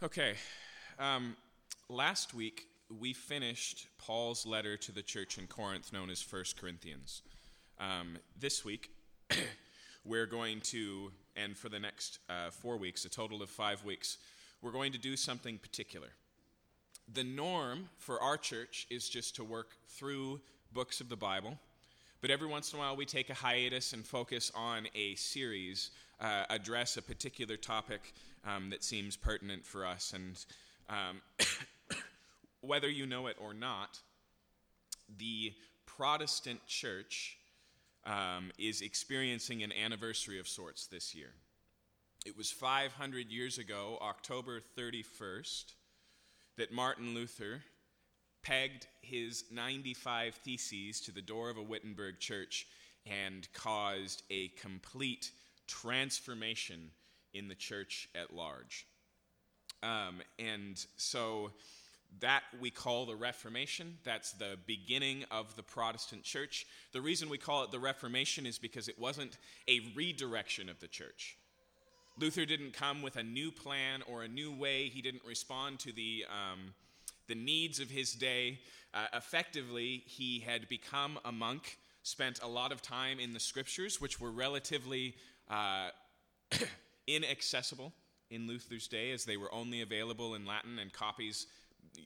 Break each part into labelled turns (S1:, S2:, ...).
S1: Okay. Um, last week, we finished Paul's letter to the church in Corinth, known as 1 Corinthians. Um, this week, we're going to, and for the next uh, four weeks, a total of five weeks, we're going to do something particular. The norm for our church is just to work through books of the Bible, but every once in a while we take a hiatus and focus on a series, uh, address a particular topic um, that seems pertinent for us. And um, whether you know it or not, the Protestant church um, is experiencing an anniversary of sorts this year. It was 500 years ago, October 31st, that Martin Luther pegged his 95 Theses to the door of a Wittenberg church and caused a complete transformation in the church at large. Um, and so that we call the Reformation. That's the beginning of the Protestant church. The reason we call it the Reformation is because it wasn't a redirection of the church. Luther didn't come with a new plan or a new way. He didn't respond to the, um, the needs of his day. Uh, effectively, he had become a monk, spent a lot of time in the scriptures, which were relatively uh, inaccessible in Luther's day as they were only available in Latin and copies.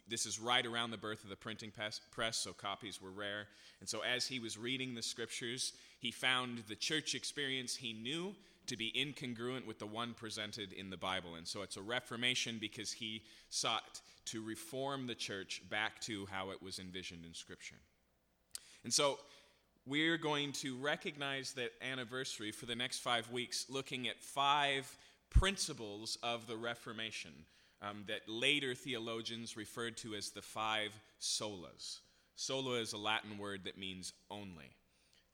S1: This is right around the birth of the printing press, so copies were rare. And so, as he was reading the scriptures, he found the church experience he knew to be incongruent with the one presented in the Bible. And so, it's a reformation because he sought to reform the church back to how it was envisioned in Scripture. And so, we're going to recognize that anniversary for the next five weeks, looking at five principles of the Reformation um, that later theologians referred to as the five solas. Sola is a Latin word that means only.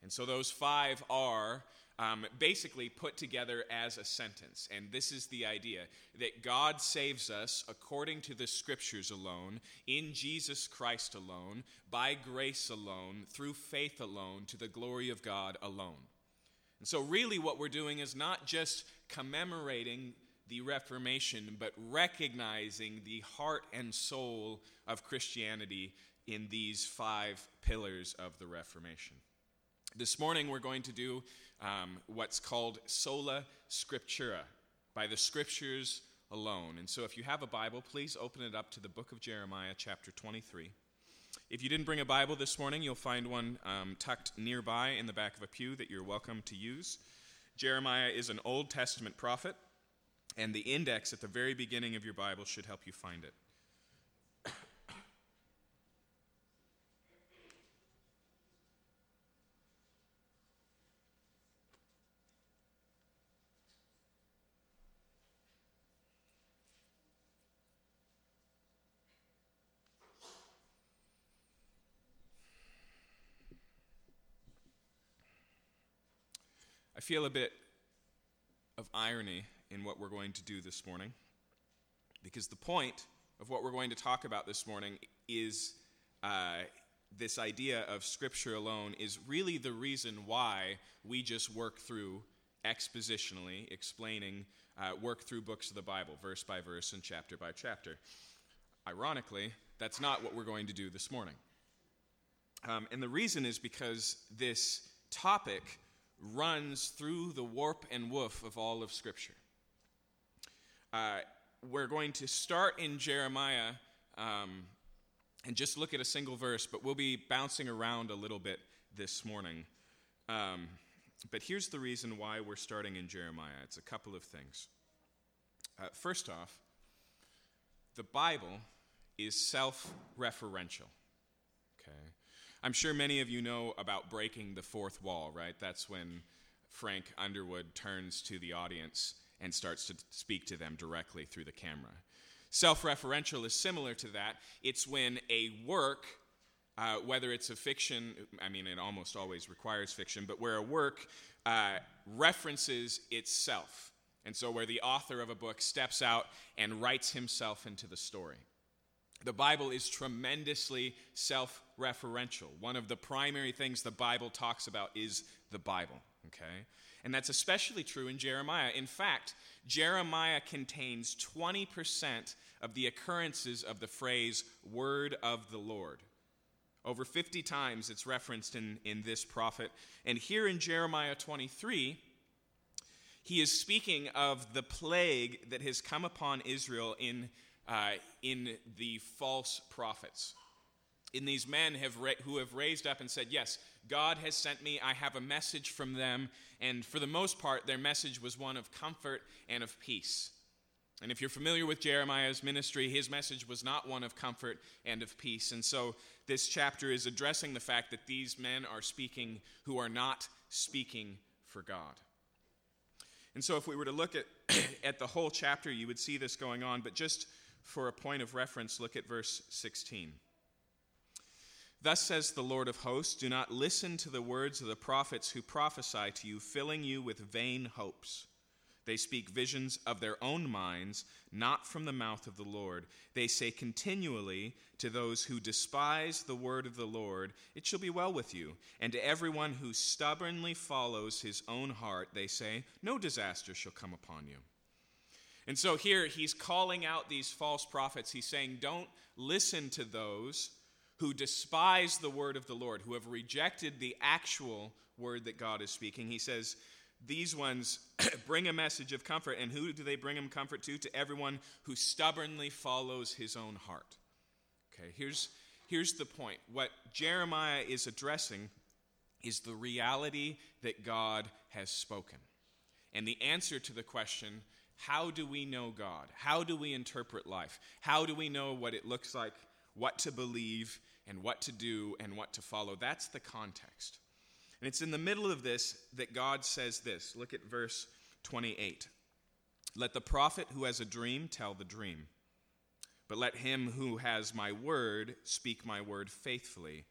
S1: And so those five are um, basically put together as a sentence. And this is the idea that God saves us according to the scriptures alone, in Jesus Christ alone, by grace alone, through faith alone, to the glory of God alone. And so, really, what we're doing is not just commemorating the Reformation, but recognizing the heart and soul of Christianity in these five pillars of the Reformation. This morning, we're going to do um, what's called sola scriptura, by the scriptures alone. And so, if you have a Bible, please open it up to the book of Jeremiah, chapter 23. If you didn't bring a Bible this morning, you'll find one um, tucked nearby in the back of a pew that you're welcome to use. Jeremiah is an Old Testament prophet, and the index at the very beginning of your Bible should help you find it. Feel a bit of irony in what we're going to do this morning because the point of what we're going to talk about this morning is uh, this idea of Scripture alone is really the reason why we just work through expositionally, explaining, uh, work through books of the Bible, verse by verse and chapter by chapter. Ironically, that's not what we're going to do this morning. Um, and the reason is because this topic runs through the warp and woof of all of Scripture. Uh, we're going to start in Jeremiah um, and just look at a single verse, but we'll be bouncing around a little bit this morning. Um, but here's the reason why we're starting in Jeremiah it's a couple of things. Uh, first off, the Bible is self referential. I'm sure many of you know about breaking the fourth wall, right? That's when Frank Underwood turns to the audience and starts to speak to them directly through the camera. Self referential is similar to that. It's when a work, uh, whether it's a fiction, I mean, it almost always requires fiction, but where a work uh, references itself. And so, where the author of a book steps out and writes himself into the story. The Bible is tremendously self referential. One of the primary things the Bible talks about is the Bible, okay? And that's especially true in Jeremiah. In fact, Jeremiah contains 20% of the occurrences of the phrase word of the Lord. Over 50 times it's referenced in, in this prophet. And here in Jeremiah 23, he is speaking of the plague that has come upon Israel in, uh, in the false prophets. In these men have ra- who have raised up and said, Yes, God has sent me. I have a message from them. And for the most part, their message was one of comfort and of peace. And if you're familiar with Jeremiah's ministry, his message was not one of comfort and of peace. And so this chapter is addressing the fact that these men are speaking who are not speaking for God. And so if we were to look at, at the whole chapter, you would see this going on. But just for a point of reference, look at verse 16. Thus says the Lord of hosts Do not listen to the words of the prophets who prophesy to you, filling you with vain hopes. They speak visions of their own minds, not from the mouth of the Lord. They say continually to those who despise the word of the Lord, It shall be well with you. And to everyone who stubbornly follows his own heart, they say, No disaster shall come upon you. And so here he's calling out these false prophets. He's saying, Don't listen to those who despise the word of the Lord, who have rejected the actual word that God is speaking. He says, these ones bring a message of comfort. And who do they bring them comfort to? To everyone who stubbornly follows his own heart. Okay, here's, here's the point. What Jeremiah is addressing is the reality that God has spoken. And the answer to the question, how do we know God? How do we interpret life? How do we know what it looks like, what to believe, and what to do, and what to follow? That's the context. And it's in the middle of this that God says this. Look at verse 28. Let the prophet who has a dream tell the dream, but let him who has my word speak my word faithfully.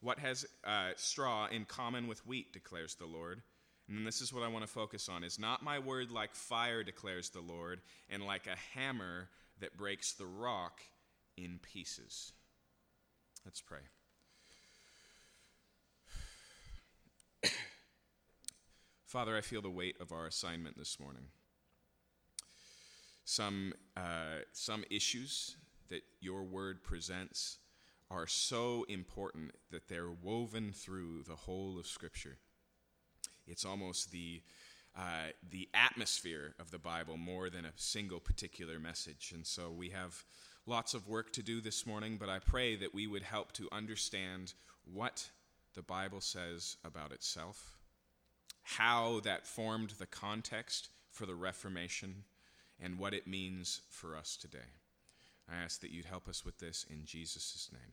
S1: What has uh, straw in common with wheat, declares the Lord? And this is what I want to focus on. Is not my word like fire, declares the Lord, and like a hammer that breaks the rock in pieces? Let's pray. Father, I feel the weight of our assignment this morning. Some, uh, some issues that your word presents are so important that they're woven through the whole of Scripture. It's almost the, uh, the atmosphere of the Bible more than a single particular message. And so we have lots of work to do this morning, but I pray that we would help to understand what the Bible says about itself how that formed the context for the Reformation, and what it means for us today. I ask that you'd help us with this in Jesus' name.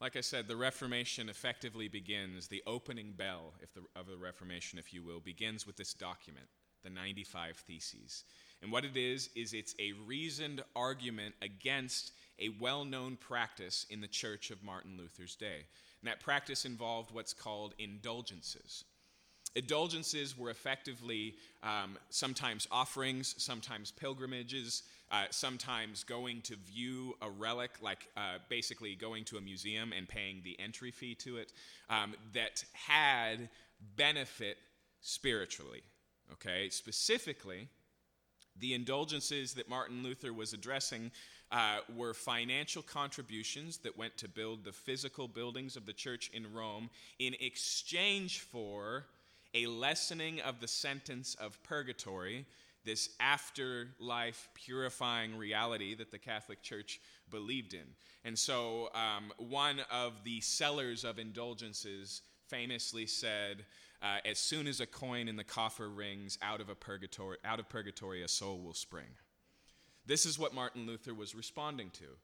S1: Like I said, the Reformation effectively begins, the opening bell the, of the Reformation, if you will, begins with this document, the 95 Theses. And what it is, is it's a reasoned argument against a well known practice in the church of Martin Luther's day. And that practice involved what's called indulgences. Indulgences were effectively um, sometimes offerings, sometimes pilgrimages, uh, sometimes going to view a relic, like uh, basically going to a museum and paying the entry fee to it, um, that had benefit spiritually. Okay, specifically, the indulgences that Martin Luther was addressing uh, were financial contributions that went to build the physical buildings of the church in Rome in exchange for a lessening of the sentence of purgatory, this afterlife purifying reality that the Catholic Church believed in. And so, um, one of the sellers of indulgences famously said, uh, "As soon as a coin in the coffer rings, out of a purgatory, out of purgatory, a soul will spring." This is what Martin Luther was responding to.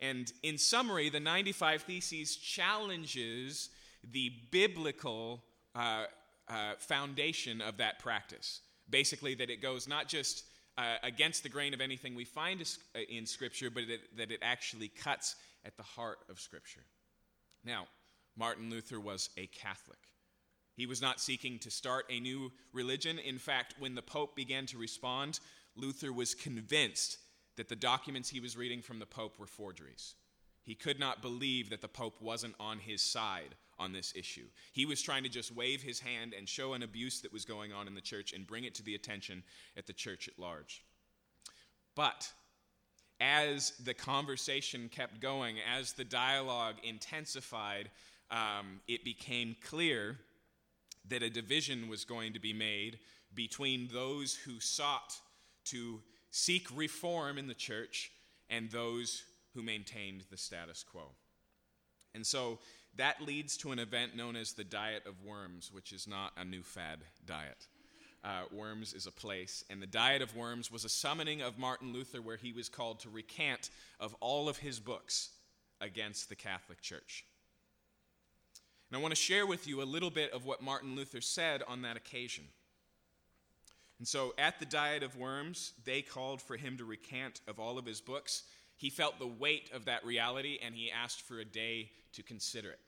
S1: And in summary, the 95 Theses challenges the biblical uh, uh, foundation of that practice. Basically, that it goes not just uh, against the grain of anything we find uh, in Scripture, but it, that it actually cuts at the heart of Scripture. Now, Martin Luther was a Catholic. He was not seeking to start a new religion. In fact, when the Pope began to respond, Luther was convinced that the documents he was reading from the Pope were forgeries. He could not believe that the Pope wasn't on his side on this issue. He was trying to just wave his hand and show an abuse that was going on in the church and bring it to the attention at the church at large. But as the conversation kept going, as the dialogue intensified, um, it became clear that a division was going to be made between those who sought to seek reform in the church and those who maintained the status quo. And so that leads to an event known as the Diet of Worms, which is not a new fad diet. Uh, Worms is a place, and the Diet of Worms was a summoning of Martin Luther where he was called to recant of all of his books against the Catholic Church. And I want to share with you a little bit of what Martin Luther said on that occasion. And so at the Diet of Worms, they called for him to recant of all of his books. He felt the weight of that reality and he asked for a day to consider it.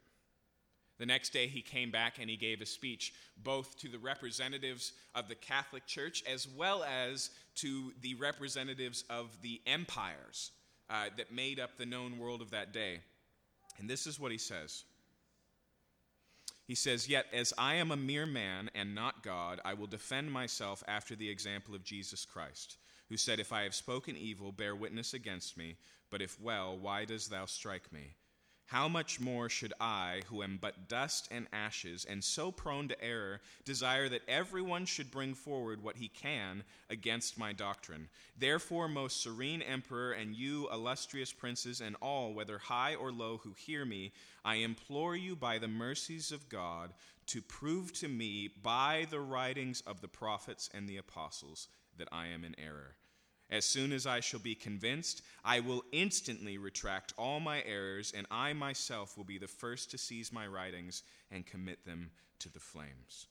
S1: The next day, he came back and he gave a speech both to the representatives of the Catholic Church as well as to the representatives of the empires uh, that made up the known world of that day. And this is what he says he says, Yet as I am a mere man and not God, I will defend myself after the example of Jesus Christ, who said, If I have spoken evil, bear witness against me, but if well, why dost thou strike me? How much more should I, who am but dust and ashes, and so prone to error, desire that everyone should bring forward what he can against my doctrine? Therefore, most serene emperor, and you, illustrious princes, and all, whether high or low, who hear me, I implore you by the mercies of God to prove to me by the writings of the prophets and the apostles that I am in error. As soon as I shall be convinced, I will instantly retract all my errors, and I myself will be the first to seize my writings and commit them to the flames.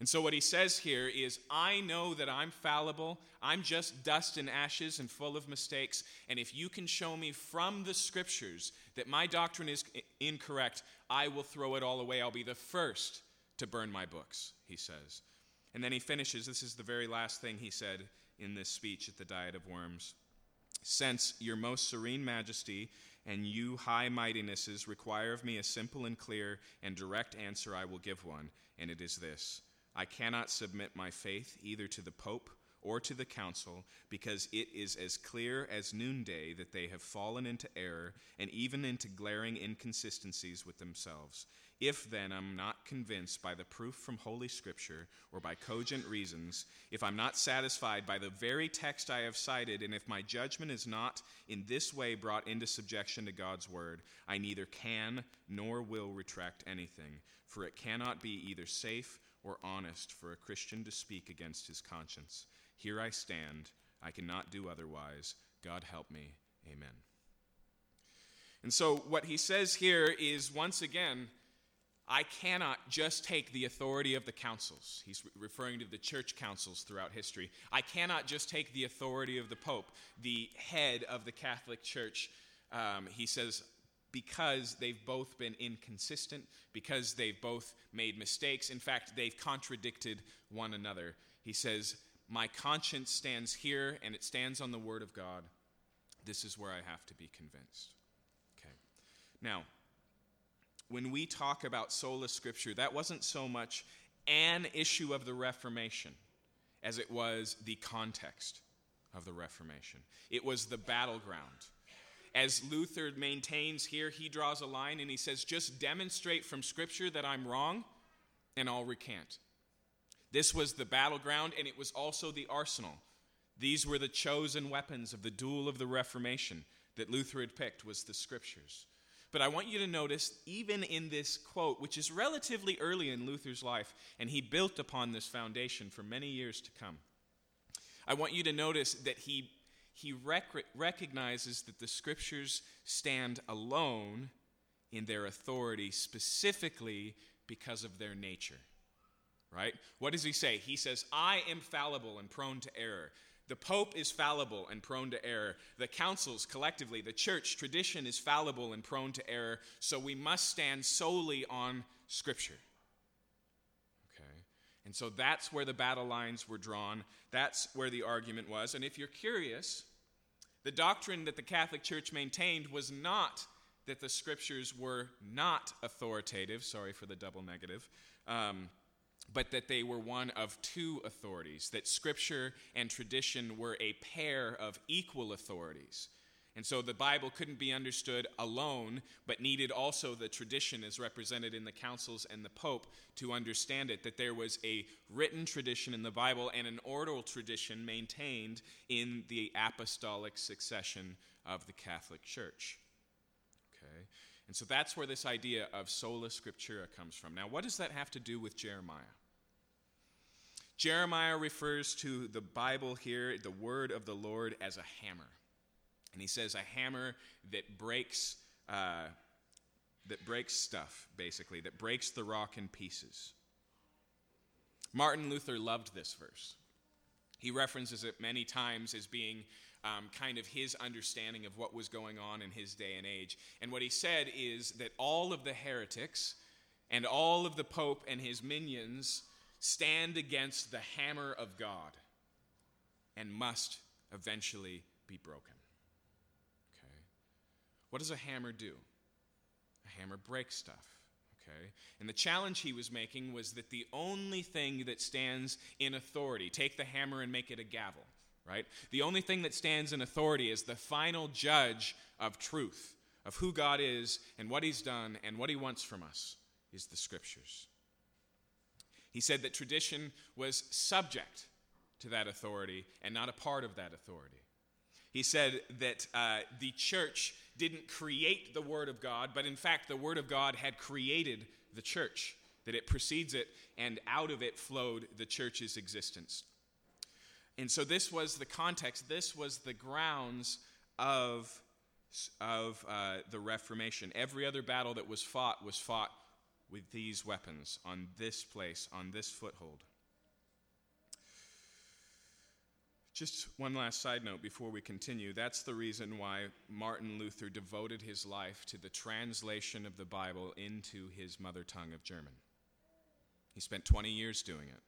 S1: And so, what he says here is I know that I'm fallible. I'm just dust and ashes and full of mistakes. And if you can show me from the scriptures that my doctrine is incorrect, I will throw it all away. I'll be the first to burn my books, he says. And then he finishes this is the very last thing he said in this speech at the Diet of Worms. Since your most serene majesty and you high mightinesses require of me a simple and clear and direct answer, I will give one, and it is this I cannot submit my faith either to the Pope or to the council, because it is as clear as noonday that they have fallen into error and even into glaring inconsistencies with themselves. If then I'm not convinced by the proof from Holy Scripture or by cogent reasons, if I'm not satisfied by the very text I have cited, and if my judgment is not in this way brought into subjection to God's word, I neither can nor will retract anything, for it cannot be either safe or honest for a Christian to speak against his conscience. Here I stand. I cannot do otherwise. God help me. Amen. And so, what he says here is once again, I cannot just take the authority of the councils. He's referring to the church councils throughout history. I cannot just take the authority of the Pope, the head of the Catholic Church. Um, he says, because they've both been inconsistent, because they've both made mistakes. In fact, they've contradicted one another. He says, My conscience stands here and it stands on the Word of God. This is where I have to be convinced. Okay. Now, when we talk about sola scriptura, that wasn't so much an issue of the Reformation as it was the context of the Reformation. It was the battleground. As Luther maintains here, he draws a line and he says, just demonstrate from Scripture that I'm wrong, and I'll recant. This was the battleground, and it was also the arsenal. These were the chosen weapons of the duel of the Reformation that Luther had picked was the Scriptures. But I want you to notice, even in this quote, which is relatively early in Luther's life, and he built upon this foundation for many years to come, I want you to notice that he, he rec- recognizes that the scriptures stand alone in their authority, specifically because of their nature. Right? What does he say? He says, I am fallible and prone to error. The Pope is fallible and prone to error. The councils, collectively, the church tradition is fallible and prone to error. So we must stand solely on Scripture. Okay? And so that's where the battle lines were drawn. That's where the argument was. And if you're curious, the doctrine that the Catholic Church maintained was not that the scriptures were not authoritative, sorry for the double negative, um, but that they were one of two authorities, that scripture and tradition were a pair of equal authorities. And so the Bible couldn't be understood alone, but needed also the tradition as represented in the councils and the Pope to understand it. That there was a written tradition in the Bible and an oral tradition maintained in the apostolic succession of the Catholic Church. And so that's where this idea of sola scriptura comes from. Now, what does that have to do with Jeremiah? Jeremiah refers to the Bible here, the word of the Lord, as a hammer. And he says a hammer that breaks, uh, that breaks stuff, basically, that breaks the rock in pieces. Martin Luther loved this verse. He references it many times as being um, kind of his understanding of what was going on in his day and age. And what he said is that all of the heretics and all of the Pope and his minions stand against the hammer of God and must eventually be broken. Okay? What does a hammer do? A hammer breaks stuff. Okay? And the challenge he was making was that the only thing that stands in authority, take the hammer and make it a gavel, right? The only thing that stands in authority is the final judge of truth, of who God is and what he's done and what he wants from us, is the scriptures. He said that tradition was subject to that authority and not a part of that authority. He said that uh, the church didn't create the Word of God, but in fact, the Word of God had created the church, that it precedes it, and out of it flowed the church's existence. And so, this was the context, this was the grounds of, of uh, the Reformation. Every other battle that was fought was fought with these weapons on this place, on this foothold. Just one last side note before we continue. That's the reason why Martin Luther devoted his life to the translation of the Bible into his mother tongue of German. He spent 20 years doing it.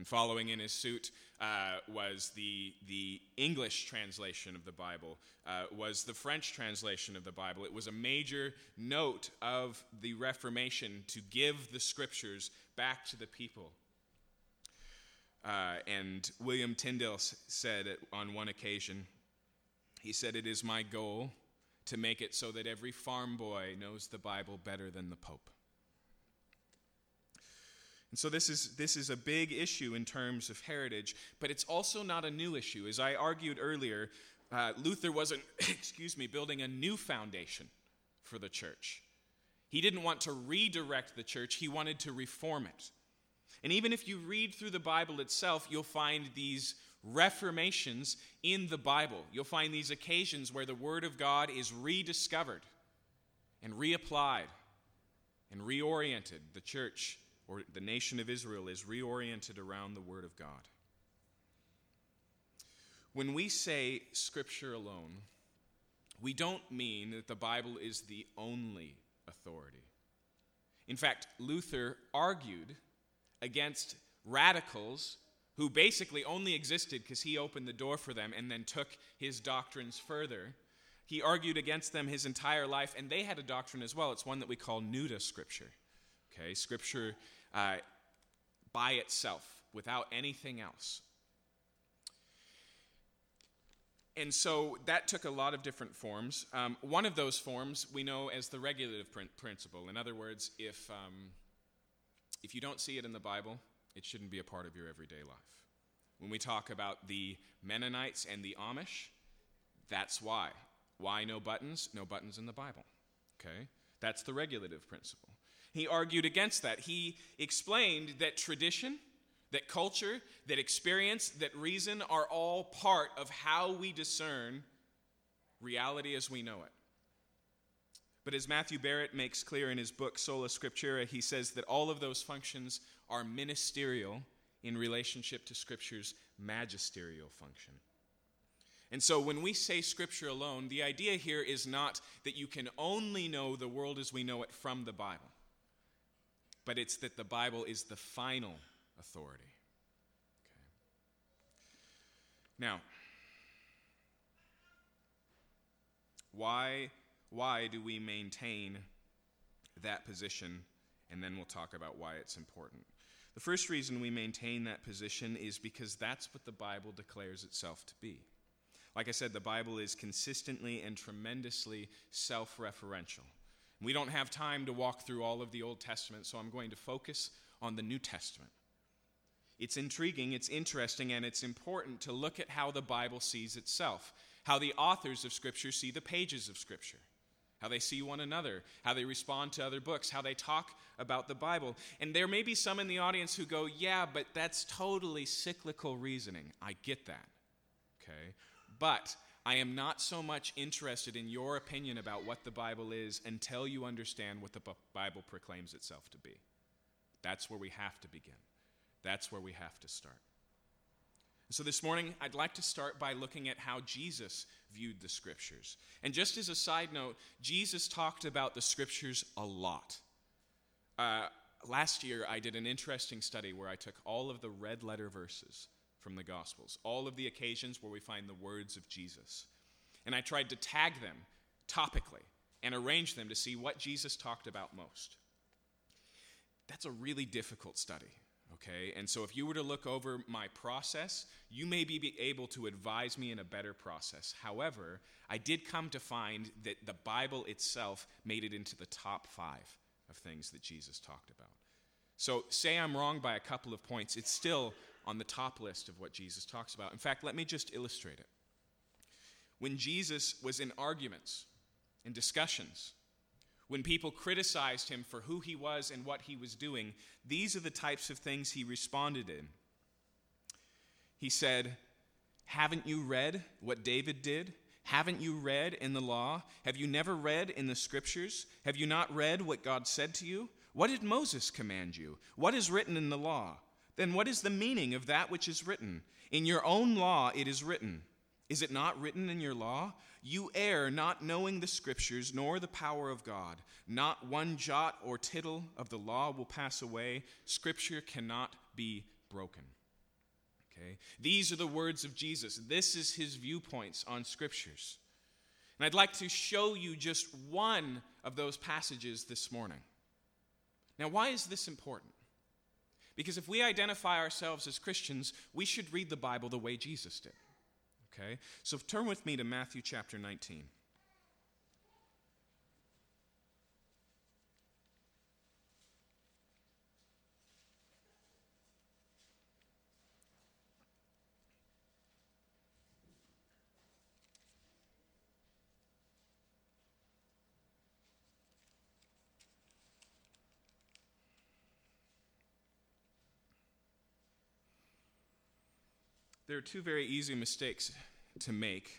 S1: And following in his suit uh, was the, the English translation of the Bible, uh, was the French translation of the Bible. It was a major note of the Reformation to give the scriptures back to the people. Uh, and William Tyndale said on one occasion, he said, It is my goal to make it so that every farm boy knows the Bible better than the Pope. And so this is, this is a big issue in terms of heritage, but it's also not a new issue. As I argued earlier, uh, Luther wasn't, excuse me, building a new foundation for the church. He didn't want to redirect the church, he wanted to reform it. And even if you read through the Bible itself, you'll find these reformations in the Bible. You'll find these occasions where the Word of God is rediscovered and reapplied and reoriented. The church or the nation of Israel is reoriented around the Word of God. When we say Scripture alone, we don't mean that the Bible is the only authority. In fact, Luther argued against radicals who basically only existed because he opened the door for them and then took his doctrines further. He argued against them his entire life, and they had a doctrine as well. It's one that we call Nuda Scripture. Okay, Scripture uh, by itself, without anything else. And so that took a lot of different forms. Um, one of those forms we know as the regulative principle. In other words, if um, if you don't see it in the Bible, it shouldn't be a part of your everyday life. When we talk about the Mennonites and the Amish, that's why. Why no buttons? No buttons in the Bible. Okay? That's the regulative principle. He argued against that. He explained that tradition, that culture, that experience, that reason are all part of how we discern reality as we know it. But as Matthew Barrett makes clear in his book Sola Scriptura, he says that all of those functions are ministerial in relationship to Scripture's magisterial function. And so when we say Scripture alone, the idea here is not that you can only know the world as we know it from the Bible, but it's that the Bible is the final authority. Okay. Now, why why do we maintain that position? And then we'll talk about why it's important. The first reason we maintain that position is because that's what the Bible declares itself to be. Like I said, the Bible is consistently and tremendously self referential. We don't have time to walk through all of the Old Testament, so I'm going to focus on the New Testament. It's intriguing, it's interesting, and it's important to look at how the Bible sees itself, how the authors of Scripture see the pages of Scripture, how they see one another, how they respond to other books, how they talk about the Bible. And there may be some in the audience who go, Yeah, but that's totally cyclical reasoning. I get that. Okay? But I am not so much interested in your opinion about what the Bible is until you understand what the Bible proclaims itself to be. That's where we have to begin. That's where we have to start. So, this morning, I'd like to start by looking at how Jesus viewed the scriptures. And just as a side note, Jesus talked about the scriptures a lot. Uh, last year, I did an interesting study where I took all of the red letter verses from the Gospels, all of the occasions where we find the words of Jesus. And I tried to tag them topically and arrange them to see what Jesus talked about most. That's a really difficult study, okay? And so if you were to look over my process, you may be able to advise me in a better process. However, I did come to find that the Bible itself made it into the top five of things that Jesus talked about. So, say I'm wrong by a couple of points, it's still on the top list of what Jesus talks about. In fact, let me just illustrate it. When Jesus was in arguments and discussions, when people criticized him for who he was and what he was doing, these are the types of things he responded in. He said, Haven't you read what David did? Haven't you read in the law? Have you never read in the scriptures? Have you not read what God said to you? What did Moses command you? What is written in the law? Then what is the meaning of that which is written? In your own law it is written. Is it not written in your law? You err, not knowing the scriptures nor the power of God. Not one jot or tittle of the law will pass away. Scripture cannot be broken. Okay? These are the words of Jesus. This is his viewpoints on scriptures. And I'd like to show you just one of those passages this morning. Now, why is this important? Because if we identify ourselves as Christians, we should read the Bible the way Jesus did. Okay? So turn with me to Matthew chapter 19. There are two very easy mistakes to make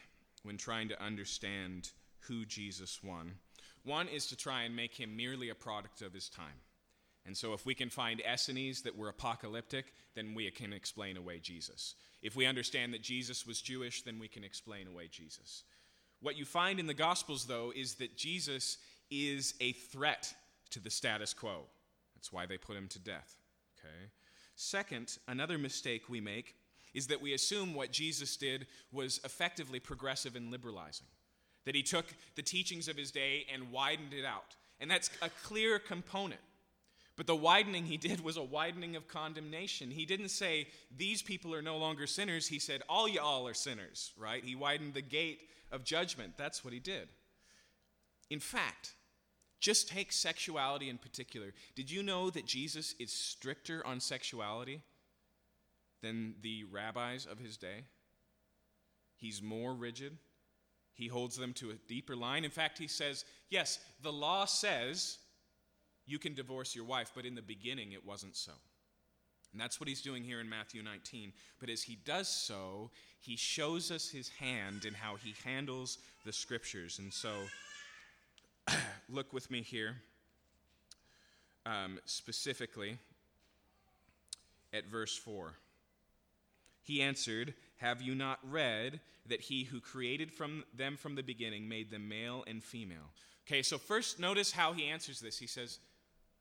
S1: when trying to understand who Jesus won. One is to try and make him merely a product of his time. And so, if we can find Essenes that were apocalyptic, then we can explain away Jesus. If we understand that Jesus was Jewish, then we can explain away Jesus. What you find in the Gospels, though, is that Jesus is a threat to the status quo. That's why they put him to death. Okay? Second, another mistake we make is that we assume what Jesus did was effectively progressive and liberalizing. That he took the teachings of his day and widened it out. And that's a clear component. But the widening he did was a widening of condemnation. He didn't say, these people are no longer sinners. He said, all y'all are sinners, right? He widened the gate of judgment. That's what he did. In fact, just take sexuality in particular. Did you know that Jesus is stricter on sexuality than the rabbis of his day. He's more rigid. He holds them to a deeper line. In fact, he says, yes, the law says you can divorce your wife, but in the beginning it wasn't so. And that's what he's doing here in Matthew 19. But as he does so, he shows us his hand in how he handles the scriptures. And so, look with me here um, specifically at verse 4. He answered, Have you not read that he who created from them from the beginning made them male and female? Okay, so first notice how he answers this. He says,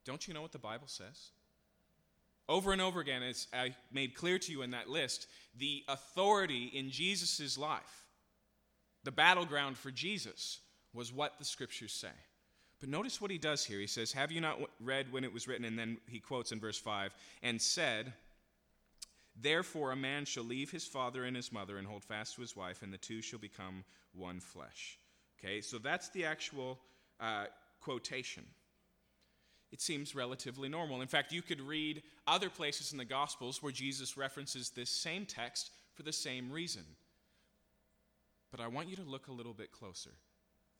S1: Don't you know what the Bible says? Over and over again, as I made clear to you in that list, the authority in Jesus' life, the battleground for Jesus, was what the scriptures say. But notice what he does here. He says, Have you not read when it was written? And then he quotes in verse 5 and said, Therefore a man shall leave his father and his mother and hold fast to his wife, and the two shall become one flesh. Okay, so that's the actual uh, quotation. It seems relatively normal. In fact, you could read other places in the Gospels where Jesus references this same text for the same reason. But I want you to look a little bit closer.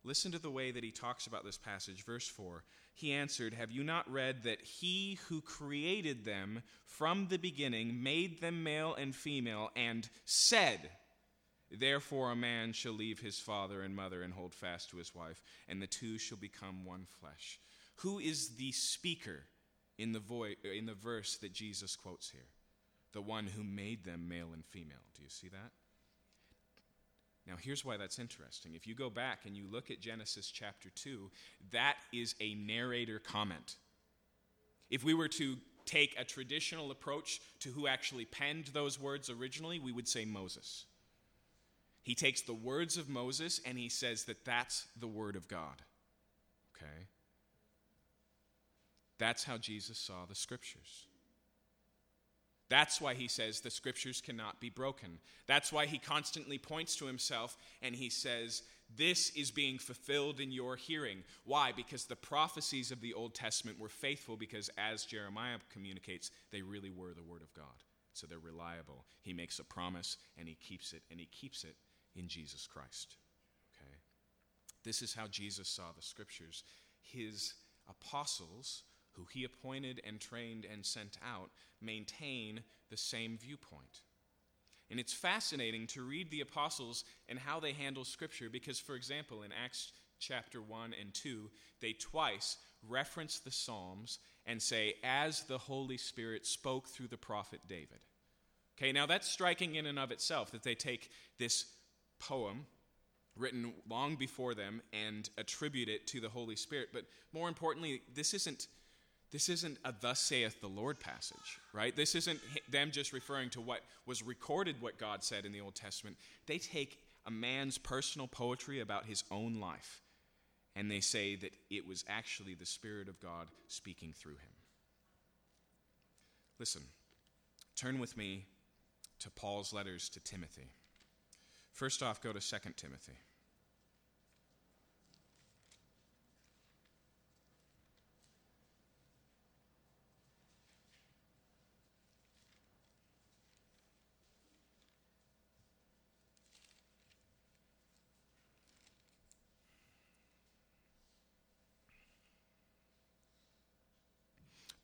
S1: Listen to the way that he talks about this passage. Verse 4 He answered, Have you not read that he who created them from the beginning made them male and female, and said, Therefore a man shall leave his father and mother and hold fast to his wife, and the two shall become one flesh? Who is the speaker in the, vo- in the verse that Jesus quotes here? The one who made them male and female. Do you see that? Now, here's why that's interesting. If you go back and you look at Genesis chapter 2, that is a narrator comment. If we were to take a traditional approach to who actually penned those words originally, we would say Moses. He takes the words of Moses and he says that that's the word of God. Okay? That's how Jesus saw the scriptures. That's why he says the scriptures cannot be broken. That's why he constantly points to himself and he says, This is being fulfilled in your hearing. Why? Because the prophecies of the Old Testament were faithful, because as Jeremiah communicates, they really were the Word of God. So they're reliable. He makes a promise and he keeps it, and he keeps it in Jesus Christ. Okay? This is how Jesus saw the scriptures. His apostles who he appointed and trained and sent out, maintain the same viewpoint. And it's fascinating to read the apostles and how they handle Scripture because, for example, in Acts chapter 1 and 2, they twice reference the Psalms and say, as the Holy Spirit spoke through the prophet David. Okay, now that's striking in and of itself that they take this poem written long before them and attribute it to the Holy Spirit. But more importantly, this isn't this isn't a thus saith the Lord passage, right? This isn't them just referring to what was recorded, what God said in the Old Testament. They take a man's personal poetry about his own life and they say that it was actually the Spirit of God speaking through him. Listen, turn with me to Paul's letters to Timothy. First off, go to 2 Timothy.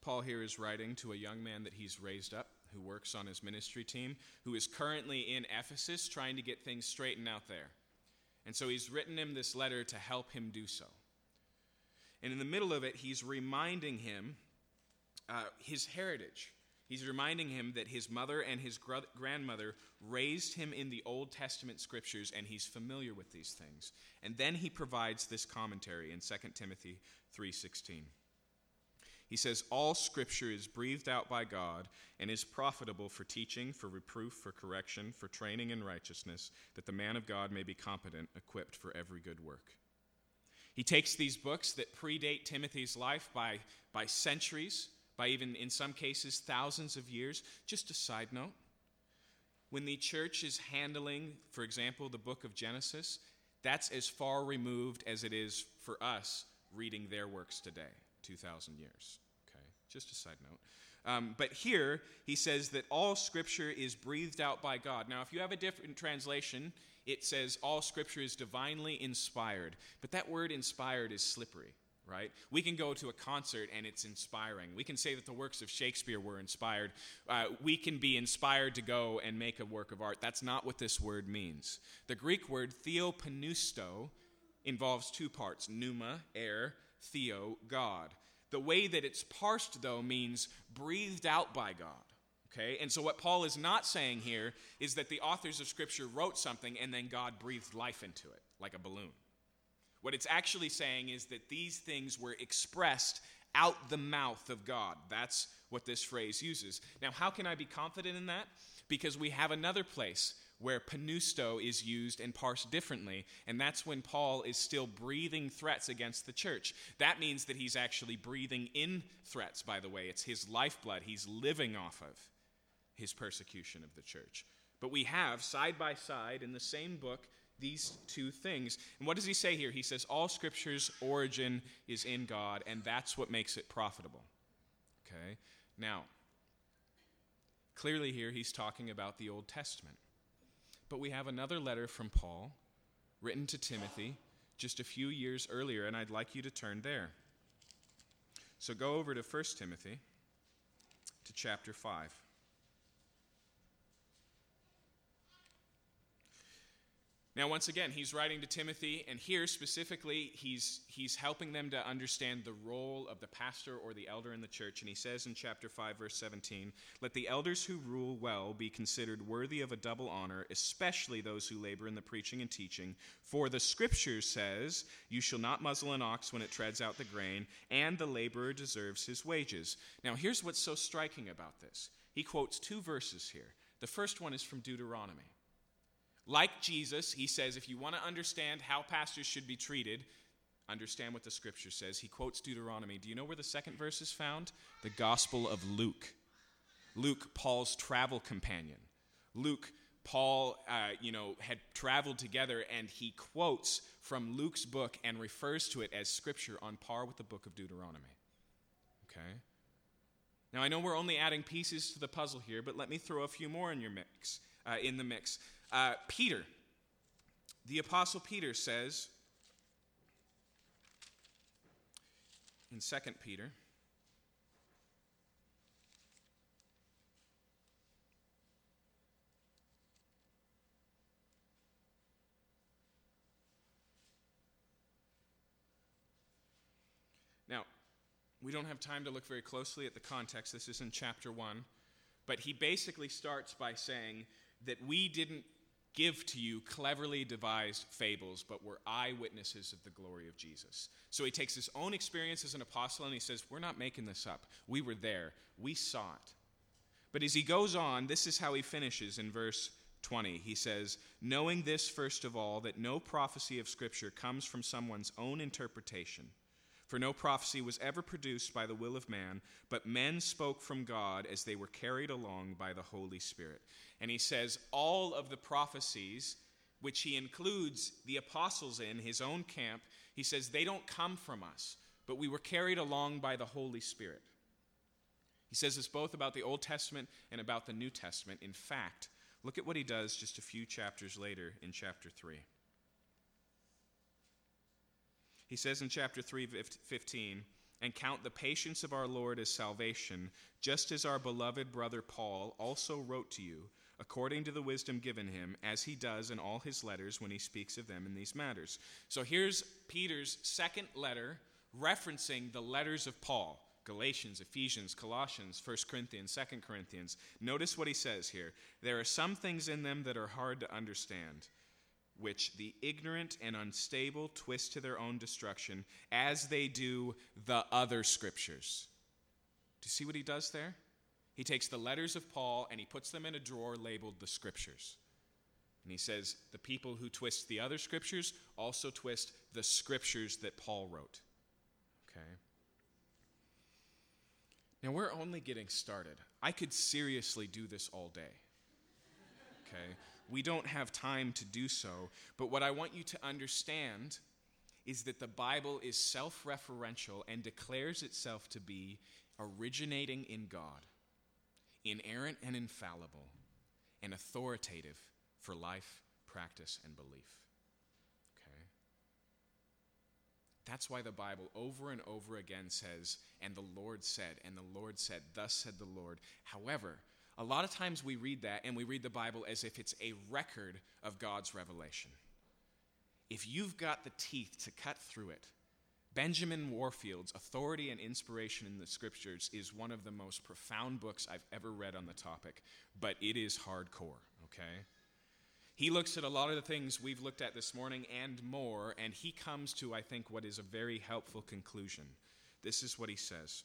S1: Paul here is writing to a young man that he's raised up who works on his ministry team, who is currently in Ephesus trying to get things straightened out there. And so he's written him this letter to help him do so. And in the middle of it, he's reminding him uh, his heritage. He's reminding him that his mother and his gr- grandmother raised him in the Old Testament scriptures, and he's familiar with these things. And then he provides this commentary in 2 Timothy 3:16. He says, All scripture is breathed out by God and is profitable for teaching, for reproof, for correction, for training in righteousness, that the man of God may be competent, equipped for every good work. He takes these books that predate Timothy's life by, by centuries, by even in some cases thousands of years. Just a side note when the church is handling, for example, the book of Genesis, that's as far removed as it is for us reading their works today. 2,000 years. Okay, just a side note. Um, but here, he says that all scripture is breathed out by God. Now, if you have a different translation, it says all scripture is divinely inspired. But that word inspired is slippery, right? We can go to a concert and it's inspiring. We can say that the works of Shakespeare were inspired. Uh, we can be inspired to go and make a work of art. That's not what this word means. The Greek word theopneustos involves two parts pneuma, air, theo, God. The way that it's parsed, though, means breathed out by God. Okay? And so, what Paul is not saying here is that the authors of Scripture wrote something and then God breathed life into it, like a balloon. What it's actually saying is that these things were expressed out the mouth of God. That's what this phrase uses. Now, how can I be confident in that? Because we have another place where panusto is used and parsed differently. And that's when Paul is still breathing threats against the church. That means that he's actually breathing in threats, by the way. It's his lifeblood. He's living off of his persecution of the church. But we have, side by side, in the same book, these two things. And what does he say here? He says, All scripture's origin is in God, and that's what makes it profitable. Okay? Now, clearly here he's talking about the Old Testament. But we have another letter from Paul written to Timothy just a few years earlier, and I'd like you to turn there. So go over to 1 Timothy to chapter 5. Now, once again, he's writing to Timothy, and here specifically, he's, he's helping them to understand the role of the pastor or the elder in the church. And he says in chapter 5, verse 17, Let the elders who rule well be considered worthy of a double honor, especially those who labor in the preaching and teaching. For the scripture says, You shall not muzzle an ox when it treads out the grain, and the laborer deserves his wages. Now, here's what's so striking about this. He quotes two verses here. The first one is from Deuteronomy. Like Jesus, he says if you want to understand how pastors should be treated, understand what the scripture says. He quotes Deuteronomy. Do you know where the second verse is found? The Gospel of Luke. Luke, Paul's travel companion. Luke, Paul, uh, you know, had traveled together, and he quotes from Luke's book and refers to it as scripture on par with the book of Deuteronomy. Okay? Now, I know we're only adding pieces to the puzzle here, but let me throw a few more in your mix, uh, in the mix. Uh, Peter, the Apostle Peter says in 2 Peter, Now, we don't have time to look very closely at the context. This is in chapter 1. But he basically starts by saying that we didn't give to you cleverly devised fables, but were eyewitnesses of the glory of Jesus. So he takes his own experience as an apostle and he says, We're not making this up. We were there, we saw it. But as he goes on, this is how he finishes in verse 20. He says, Knowing this, first of all, that no prophecy of Scripture comes from someone's own interpretation. For no prophecy was ever produced by the will of man, but men spoke from God as they were carried along by the Holy Spirit. And he says, all of the prophecies, which he includes the apostles in his own camp, he says, they don't come from us, but we were carried along by the Holy Spirit. He says this both about the Old Testament and about the New Testament. In fact, look at what he does just a few chapters later in chapter 3. He says in chapter 3, 15, and count the patience of our Lord as salvation, just as our beloved brother Paul also wrote to you according to the wisdom given him, as he does in all his letters when he speaks of them in these matters. So here's Peter's second letter referencing the letters of Paul. Galatians, Ephesians, Colossians, 1 Corinthians, 2 Corinthians. Notice what he says here. There are some things in them that are hard to understand, which the ignorant and unstable twist to their own destruction, as they do the other scriptures. Do you see what he does there? he takes the letters of Paul and he puts them in a drawer labeled the scriptures. And he says, the people who twist the other scriptures also twist the scriptures that Paul wrote. Okay? Now, we're only getting started. I could seriously do this all day. Okay? We don't have time to do so. But what I want you to understand is that the Bible is self referential and declares itself to be originating in God inerrant and infallible, and authoritative for life, practice, and belief. Okay? That's why the Bible over and over again says, and the Lord said, and the Lord said, thus said the Lord. However, a lot of times we read that and we read the Bible as if it's a record of God's revelation. If you've got the teeth to cut through it, Benjamin Warfield's Authority and Inspiration in the Scriptures is one of the most profound books I've ever read on the topic, but it is hardcore, okay? He looks at a lot of the things we've looked at this morning and more, and he comes to, I think, what is a very helpful conclusion. This is what he says.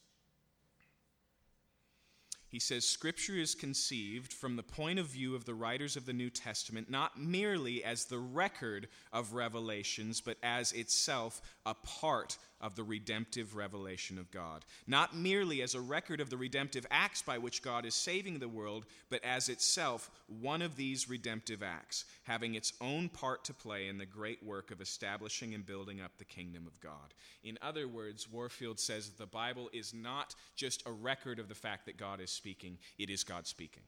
S1: He says Scripture is conceived from the point of view of the writers of the New Testament not merely as the record of revelations, but as itself a part of the redemptive revelation of God. Not merely as a record of the redemptive acts by which God is saving the world, but as itself one of these redemptive acts, having its own part to play in the great work of establishing and building up the kingdom of God. In other words, Warfield says that the Bible is not just a record of the fact that God is speaking, it is God speaking.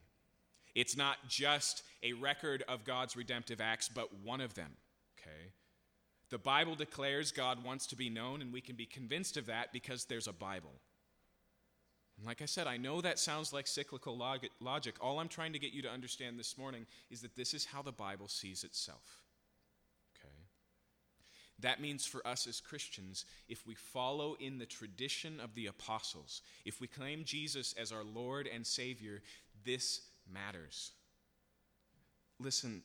S1: It's not just a record of God's redemptive acts, but one of them. Okay? The Bible declares God wants to be known, and we can be convinced of that because there's a Bible. And like I said, I know that sounds like cyclical logic. All I'm trying to get you to understand this morning is that this is how the Bible sees itself. That means for us as Christians, if we follow in the tradition of the apostles, if we claim Jesus as our Lord and Savior, this matters. Listen,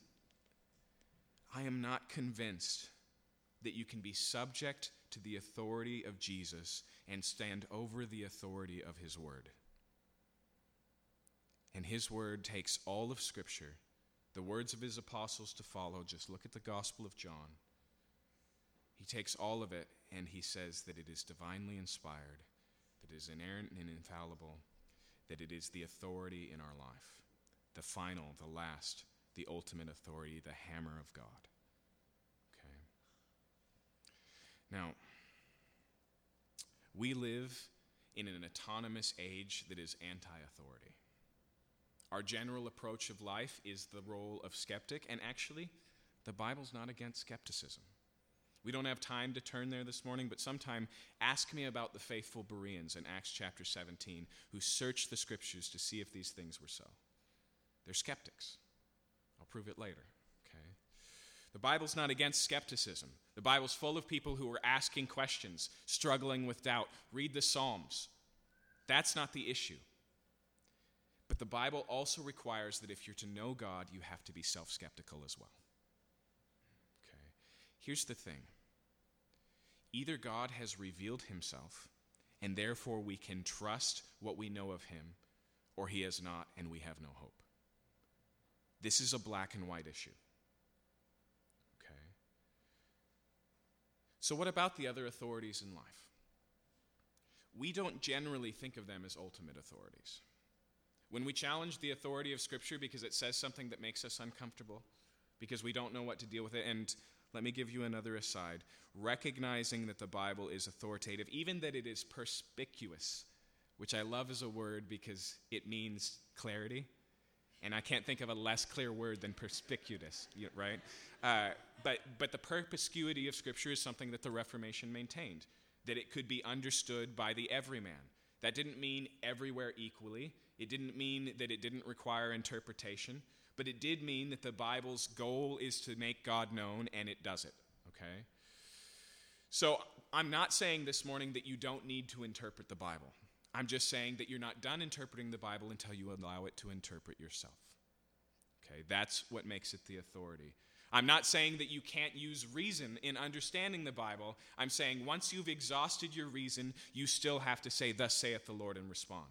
S1: I am not convinced that you can be subject to the authority of Jesus and stand over the authority of His Word. And His Word takes all of Scripture, the words of His apostles to follow. Just look at the Gospel of John he takes all of it and he says that it is divinely inspired, that it is inerrant and infallible, that it is the authority in our life, the final, the last, the ultimate authority, the hammer of God. Okay. Now, we live in an autonomous age that is anti authority. Our general approach of life is the role of skeptic, and actually, the Bible's not against skepticism. We don't have time to turn there this morning, but sometime ask me about the faithful Bereans in Acts chapter 17 who searched the scriptures to see if these things were so. They're skeptics. I'll prove it later. Okay? The Bible's not against skepticism. The Bible's full of people who are asking questions, struggling with doubt. Read the Psalms. That's not the issue. But the Bible also requires that if you're to know God, you have to be self skeptical as well. Here's the thing either God has revealed himself, and therefore we can trust what we know of him, or he has not, and we have no hope. This is a black and white issue. Okay? So, what about the other authorities in life? We don't generally think of them as ultimate authorities. When we challenge the authority of Scripture because it says something that makes us uncomfortable, because we don't know what to deal with it, and let me give you another aside. Recognizing that the Bible is authoritative, even that it is perspicuous, which I love as a word because it means clarity. And I can't think of a less clear word than perspicuous, right? Uh, but, but the perspicuity of Scripture is something that the Reformation maintained, that it could be understood by the everyman. That didn't mean everywhere equally, it didn't mean that it didn't require interpretation but it did mean that the Bible's goal is to make God known, and it does it, okay? So I'm not saying this morning that you don't need to interpret the Bible. I'm just saying that you're not done interpreting the Bible until you allow it to interpret yourself. Okay, that's what makes it the authority. I'm not saying that you can't use reason in understanding the Bible. I'm saying once you've exhausted your reason, you still have to say, Thus saith the Lord, and respond.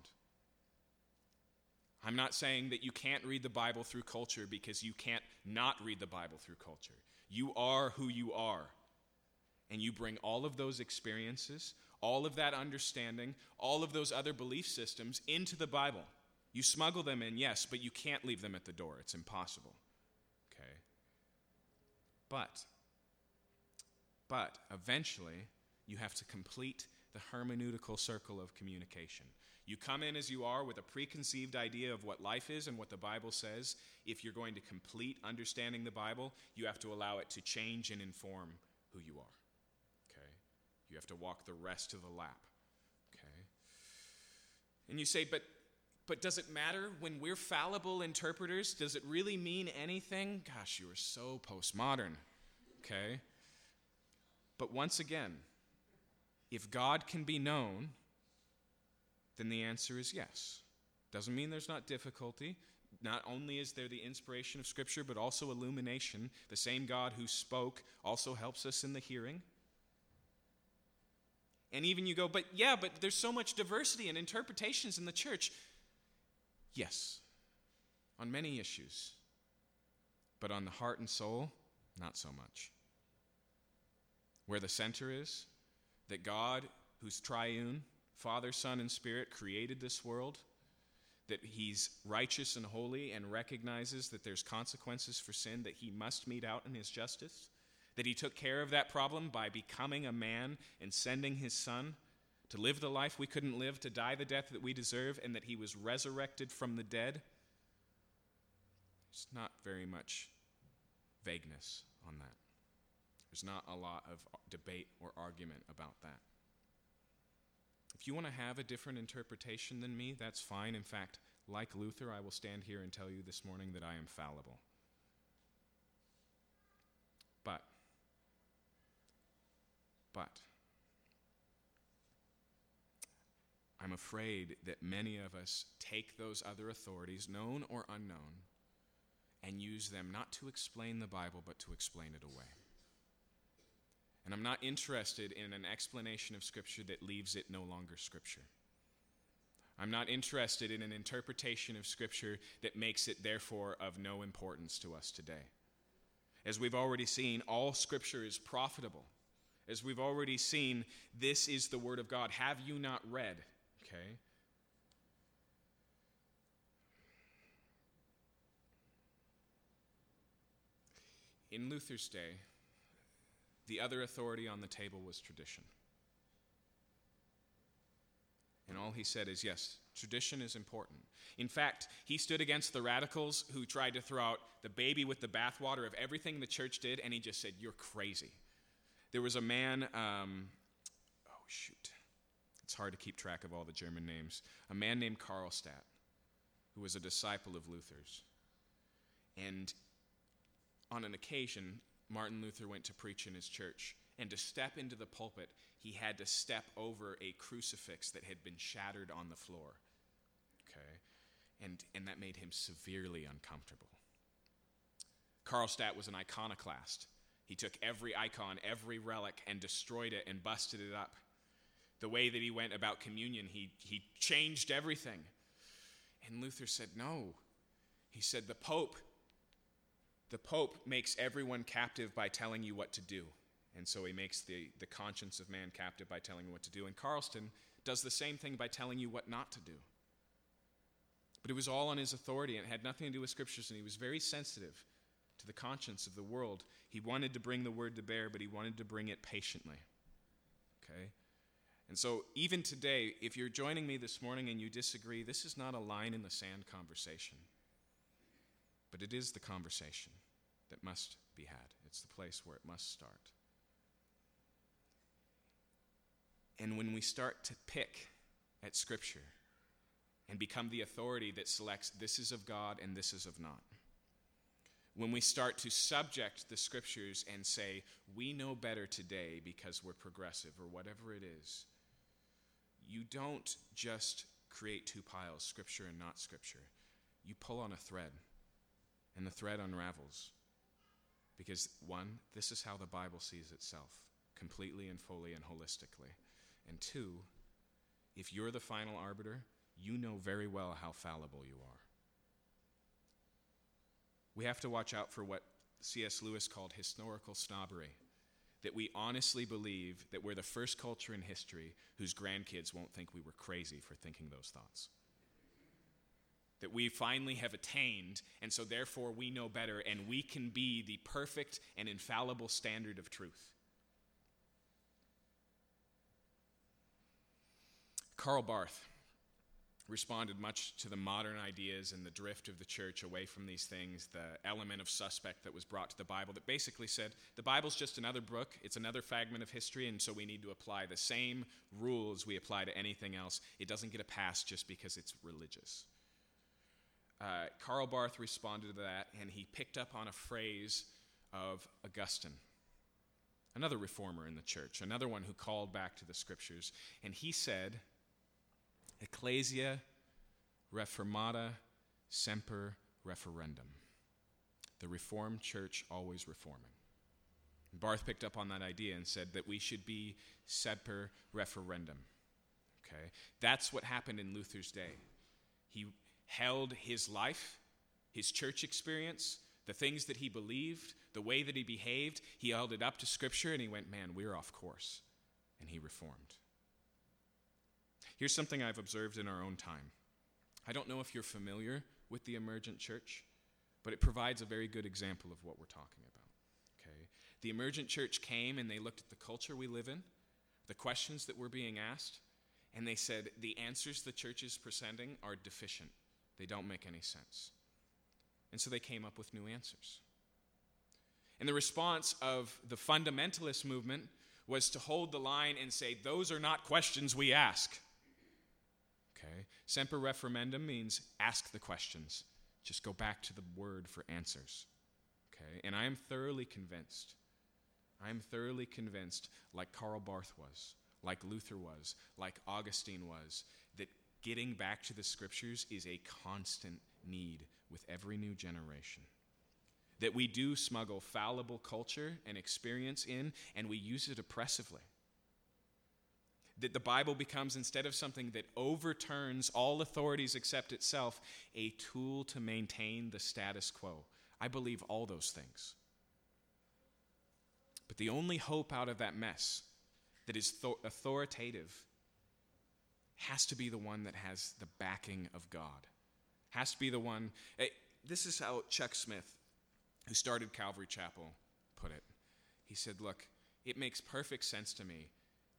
S1: I'm not saying that you can't read the Bible through culture because you can't not read the Bible through culture. You are who you are. And you bring all of those experiences, all of that understanding, all of those other belief systems into the Bible. You smuggle them in, yes, but you can't leave them at the door. It's impossible. Okay? But, but eventually, you have to complete the hermeneutical circle of communication. You come in as you are with a preconceived idea of what life is and what the Bible says. If you're going to complete understanding the Bible, you have to allow it to change and inform who you are. Okay? You have to walk the rest of the lap. Okay? And you say, but but does it matter when we're fallible interpreters? Does it really mean anything? Gosh, you are so postmodern. Okay? But once again, if God can be known, then the answer is yes. Doesn't mean there's not difficulty. Not only is there the inspiration of Scripture, but also illumination. The same God who spoke also helps us in the hearing. And even you go, but yeah, but there's so much diversity and interpretations in the church. Yes, on many issues. But on the heart and soul, not so much. Where the center is, that God, who's triune, Father, Son, and Spirit, created this world, that He's righteous and holy and recognizes that there's consequences for sin that He must mete out in His justice, that He took care of that problem by becoming a man and sending His Son to live the life we couldn't live, to die the death that we deserve, and that He was resurrected from the dead. There's not very much vagueness on that. There's not a lot of debate or argument about that. If you want to have a different interpretation than me, that's fine. In fact, like Luther, I will stand here and tell you this morning that I am fallible. But, but, I'm afraid that many of us take those other authorities, known or unknown, and use them not to explain the Bible, but to explain it away. And I'm not interested in an explanation of Scripture that leaves it no longer Scripture. I'm not interested in an interpretation of Scripture that makes it, therefore, of no importance to us today. As we've already seen, all Scripture is profitable. As we've already seen, this is the Word of God. Have you not read? Okay? In Luther's day, the other authority on the table was tradition. And all he said is yes, tradition is important. In fact, he stood against the radicals who tried to throw out the baby with the bathwater of everything the church did, and he just said, You're crazy. There was a man, um, oh, shoot. It's hard to keep track of all the German names. A man named Karlstadt, who was a disciple of Luther's. And on an occasion, Martin Luther went to preach in his church. And to step into the pulpit, he had to step over a crucifix that had been shattered on the floor. Okay? And, and that made him severely uncomfortable. Karlstadt was an iconoclast. He took every icon, every relic, and destroyed it and busted it up. The way that he went about communion, he, he changed everything. And Luther said, No. He said, The Pope the Pope makes everyone captive by telling you what to do. And so he makes the, the conscience of man captive by telling you what to do. And Karlstadt does the same thing by telling you what not to do. But it was all on his authority and it had nothing to do with scriptures, and he was very sensitive to the conscience of the world. He wanted to bring the word to bear, but he wanted to bring it patiently. Okay? And so, even today, if you're joining me this morning and you disagree, this is not a line in the sand conversation. But it is the conversation that must be had, it's the place where it must start. And when we start to pick at Scripture and become the authority that selects this is of God and this is of not, when we start to subject the Scriptures and say, we know better today because we're progressive or whatever it is, you don't just create two piles, Scripture and not Scripture. You pull on a thread and the thread unravels. Because, one, this is how the Bible sees itself, completely and fully and holistically. And two, if you're the final arbiter, you know very well how fallible you are. We have to watch out for what C.S. Lewis called historical snobbery. That we honestly believe that we're the first culture in history whose grandkids won't think we were crazy for thinking those thoughts that we finally have attained, and so therefore we know better, and we can be the perfect and infallible standard of truth. Karl Barth responded much to the modern ideas and the drift of the church away from these things, the element of suspect that was brought to the Bible that basically said the Bible's just another book, it's another fragment of history, and so we need to apply the same rules we apply to anything else. It doesn't get a pass just because it's religious uh, Barth responded to that, and he picked up on a phrase of Augustine, another reformer in the church, another one who called back to the scriptures. And he said, Ecclesia reformata semper reformanda. The Reformed Church always reforming. And Barth picked up on that idea and said that we should be semper reformanda. Okay? That's what happened in Luther's day. He held his life, his church experience, the things that he believed, the way that he behaved, he held it up to Scripture and he went, Man, we're off course. And he reformed. Here's something I've observed in our own time. I don't know if you're familiar with the emergent church, but it provides a very good example of what we're talking about. Okay? The emergent church came and they looked at the culture we live in, the questions that were being asked, and they said the answers the church is presenting are deficient. They don't make any sense. And so they came up with new answers. And the response of the fundamentalist movement was to hold the line and say, Those are not questions we ask. Okay? Semper reformanda means ask the questions. Just go back to the word for answers. Okay? And I am thoroughly convinced, I am thoroughly convinced, like Karl Barth was, like Luther was, like Augustine was, that getting back to the scriptures is a constant need with every new generation. That we do smuggle fallible culture and experience in, and we use it oppressively. That the Bible becomes, instead of something that overturns all authorities except itself, a tool to maintain the status quo. I believe all those things. But the only hope out of that mess that is authoritative has to be the one that has the backing of God. Has to be the one. Eh, this is how Chuck Smith, who started Calvary Chapel, put it. He said, Look, it makes perfect sense to me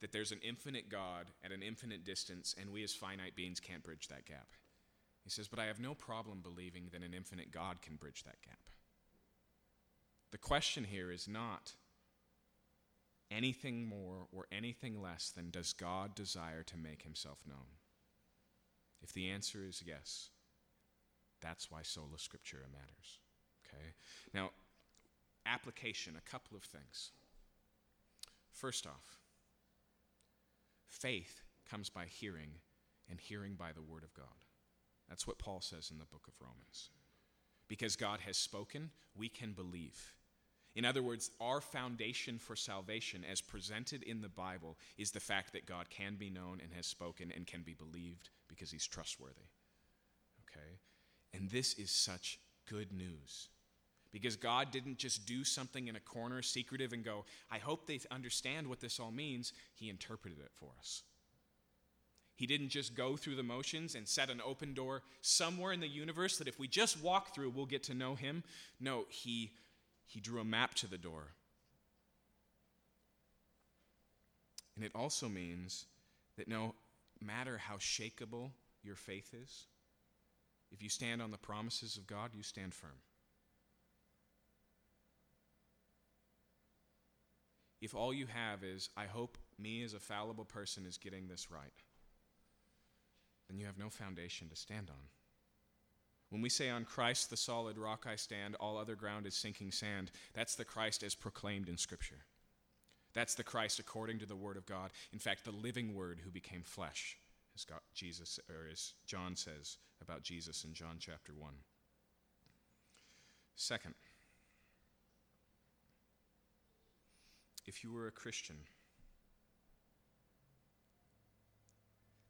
S1: that there's an infinite God at an infinite distance, and we as finite beings can't bridge that gap. He says, But I have no problem believing that an infinite God can bridge that gap. The question here is not anything more or anything less than does God desire to make himself known? If the answer is yes, that's why sola scriptura matters. Okay? Now, application, a couple of things. First off, faith comes by hearing, and hearing by the word of God. That's what Paul says in the book of Romans. Because God has spoken, we can believe. In other words, our foundation for salvation, as presented in the Bible, is the fact that God can be known and has spoken and can be believed because he's trustworthy. Okay? And this is such good news. Because God didn't just do something in a corner, secretive, and go, I hope they understand what this all means. He interpreted it for us. He didn't just go through the motions and set an open door somewhere in the universe that if we just walk through, we'll get to know Him. No, He, he drew a map to the door. And it also means that no matter how shakable your faith is, if you stand on the promises of God, you stand firm. If all you have is, I hope me as a fallible person is getting this right, then you have no foundation to stand on. When we say on Christ, the solid rock I stand, all other ground is sinking sand, that's the Christ as proclaimed in Scripture. That's the Christ according to the Word of God. In fact, the living Word who became flesh as God, Jesus, or as John says about Jesus in John chapter 1. Second, if you were a Christian,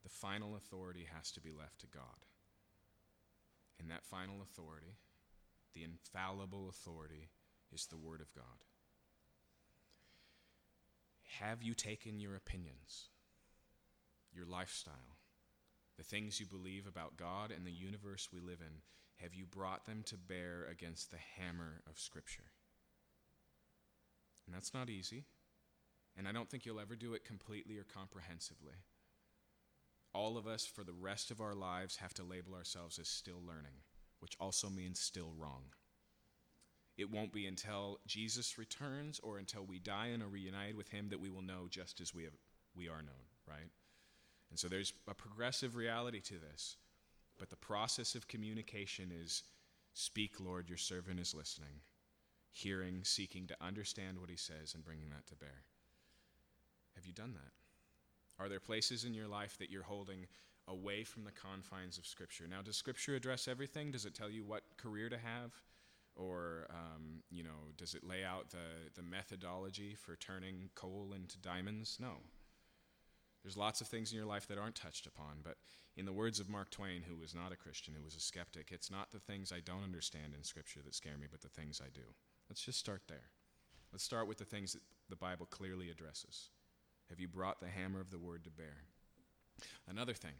S1: the final authority has to be left to God. And that final authority, the infallible authority, is the Word of God. Have you taken your opinions, your lifestyle, the things you believe about God and the universe we live in, have you brought them to bear against the hammer of Scripture? And that's not easy. And I don't think you'll ever do it completely or comprehensively. All of us, for the rest of our lives, have to label ourselves as still learning, which also means still wrong. It won't be until Jesus returns or until we die and are reunited with him that we will know just as we, have, we are known, right? And so there's a progressive reality to this. But the process of communication is speak, Lord, your servant is listening, hearing, seeking to understand what he says, and bringing that to bear. Have you done that? Are there places in your life that you're holding away from the confines of Scripture? Now, does Scripture address everything? Does it tell you what career to have? Or, um, you know, does it lay out the, the methodology for turning coal into diamonds? No. There's lots of things in your life that aren't touched upon, but in the words of Mark Twain, who was not a Christian, who was a skeptic, it's not the things I don't understand in Scripture that scare me, but the things I do. Let's just start there. Let's start with the things that the Bible clearly addresses. Have you brought the hammer of the Word to bear? Another thing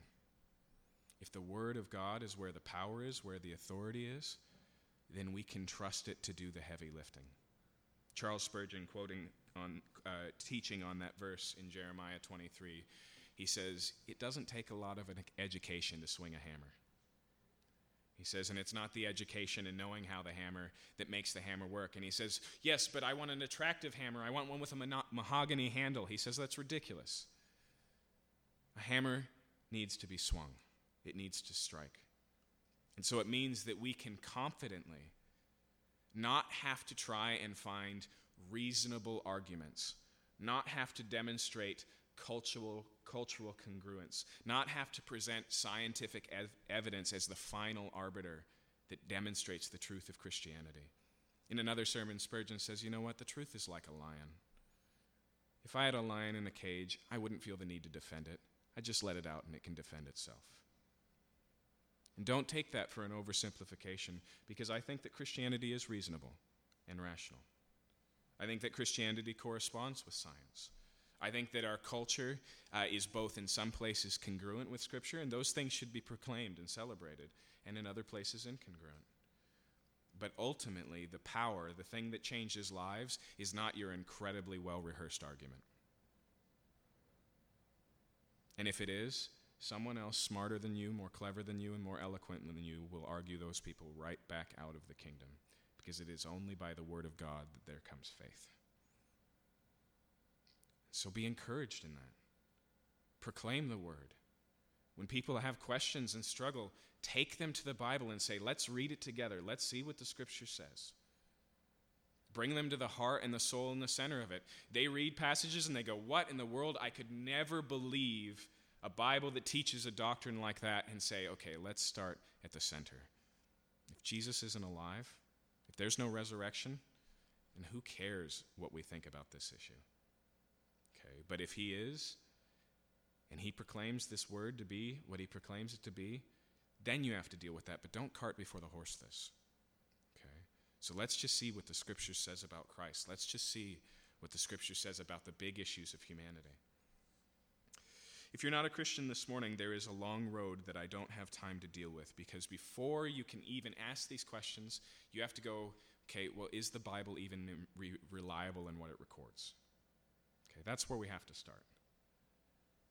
S1: if the Word of God is where the power is, where the authority is, then we can trust it to do the heavy lifting. Charles Spurgeon, quoting on, uh, teaching on that verse in Jeremiah 23, he says, It doesn't take a lot of an education to swing a hammer. He says, and it's not the education and knowing how the hammer that makes the hammer work. And he says, Yes, but I want an attractive hammer. I want one with a mahogany handle. He says, That's ridiculous. A hammer needs to be swung, it needs to strike. And so it means that we can confidently not have to try and find reasonable arguments, not have to demonstrate cultural, cultural congruence, not have to present scientific ev- evidence as the final arbiter that demonstrates the truth of Christianity. In another sermon, Spurgeon says, You know what? The truth is like a lion. If I had a lion in a cage, I wouldn't feel the need to defend it. I'd just let it out and it can defend itself. And don't take that for an oversimplification because I think that Christianity is reasonable and rational. I think that Christianity corresponds with science. I think that our culture uh, is both in some places congruent with Scripture, and those things should be proclaimed and celebrated, and in other places incongruent. But ultimately, the power, the thing that changes lives, is not your incredibly well rehearsed argument. And if it is, Someone else smarter than you, more clever than you, and more eloquent than you will argue those people right back out of the kingdom because it is only by the word of God that there comes faith. So be encouraged in that. Proclaim the word. When people have questions and struggle, take them to the Bible and say, let's read it together. Let's see what the scripture says. Bring them to the heart and the soul and the center of it. They read passages and they go, What in the world? I could never believe a Bible that teaches a doctrine like that and say, okay, let's start at the center. If Jesus isn't alive, if there's no resurrection, then who cares what we think about this issue? Okay, but if he is, and he proclaims this word to be what he proclaims it to be, then you have to deal with that. But don't cart before the horse this. Okay? So let's just see what the scripture says about Christ. Let's just see what the scripture says about the big issues of humanity. If you're not a Christian this morning, there is a long road that I don't have time to deal with because before you can even ask these questions, you have to go, okay, well, is the Bible even re- reliable in what it records? Okay, that's where we have to start.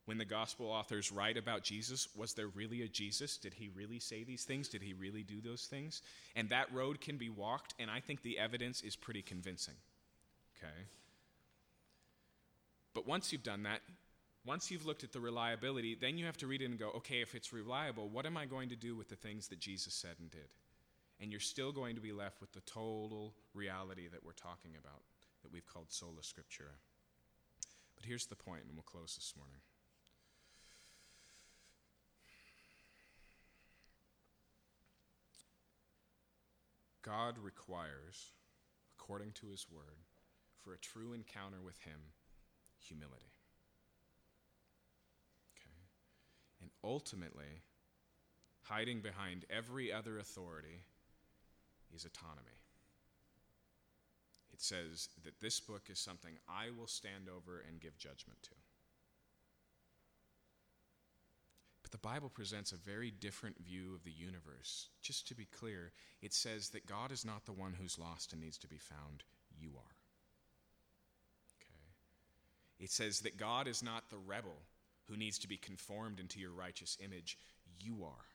S1: When the gospel authors write about Jesus, was there really a Jesus? Did he really say these things? Did he really do those things? And that road can be walked, and I think the evidence is pretty convincing. Okay? But once you've done that, once you've looked at the reliability, then you have to read it and go, okay, if it's reliable, what am I going to do with the things that Jesus said and did? And you're still going to be left with the total reality that we're talking about, that we've called sola scriptura. But here's the point, and we'll close this morning. God requires, according to his word, for a true encounter with him, humility. And ultimately, hiding behind every other authority is autonomy. It says that this book is something I will stand over and give judgment to. But the Bible presents a very different view of the universe. Just to be clear, it says that God is not the one who's lost and needs to be found, you are. Okay. It says that God is not the rebel who needs to be conformed into your righteous image. You are.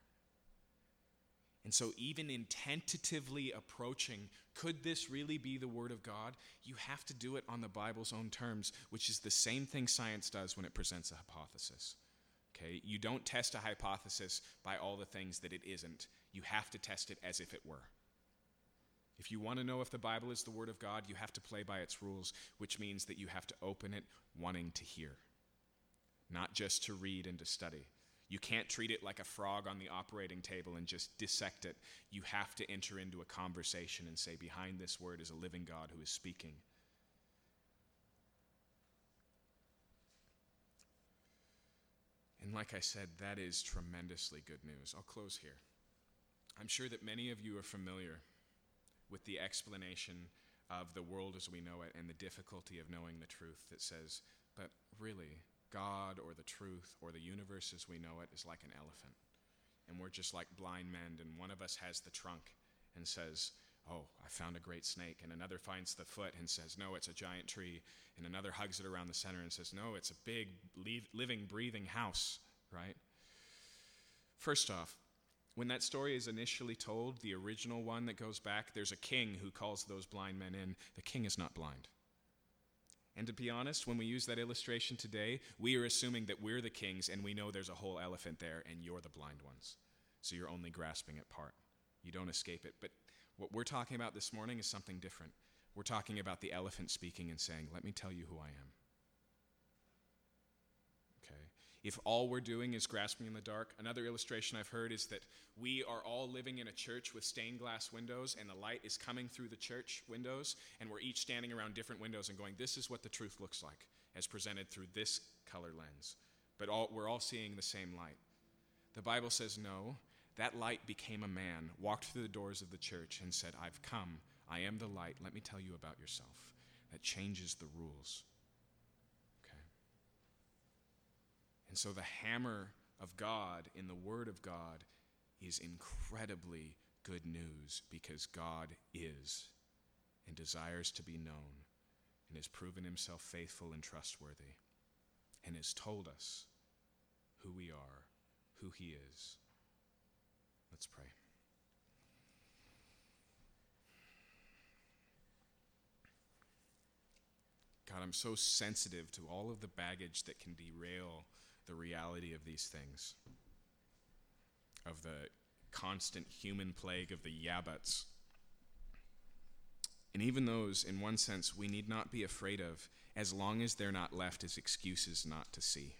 S1: And so, even in tentatively approaching, could this really be the Word of God? You have to do it on the Bible's own terms, which is the same thing science does when it presents a hypothesis. Okay? You don't test a hypothesis by all the things that it isn't, you have to test it as if it were. If you want to know if the Bible is the Word of God, you have to play by its rules, which means that you have to open it wanting to hear not just to read and to study. You can't treat it like a frog on the operating table and just dissect it. You have to enter into a conversation and say, behind this word is a living God who is speaking. And like I said, that is tremendously good news. I'll close here. I'm sure that many of you are familiar with the explanation of the world as we know it and the difficulty of knowing the truth that says, but really, God or the truth or the universe as we know it is like an elephant. And we're just like blind men, and one of us has the trunk and says, Oh, I found a great snake. And another finds the foot and says, No, it's a giant tree. And another hugs it around the center and says, No, it's a big, living, breathing house, right? First off, when that story is initially told, the original one that goes back, there's a king who calls those blind men in. The king is not blind. And to be honest, when we use that illustration today, we are assuming that we're the kings and we know there's a whole elephant there and you're the blind ones. So you're only grasping at part. You don't escape it. But what we're talking about this morning is something different. We're talking about the elephant speaking and saying, Let me tell you who I am. Okay? If all we're doing is grasping in the dark, another illustration I've heard is that we are all living in a church with stained glass windows, and the light is coming through the church windows, and we're each standing around different windows and going, This is what the truth looks like, as presented through this color lens. But all, we're all seeing the same light. The Bible says, No, that light became a man, walked through the doors of the church, and said, I've come. I am the light. Let me tell you about yourself. That changes the rules. Okay? And so the hammer of God in the Word of God is incredibly good news because God is and desires to be known and has proven himself faithful and trustworthy and has told us who we are, who he is Let's pray. God, I'm so sensitive to all of the baggage that can derail the reality of these things, of the constant human plague of the yabbats. And even those, in one sense, we need not be afraid of as long as they're not left as excuses not to see.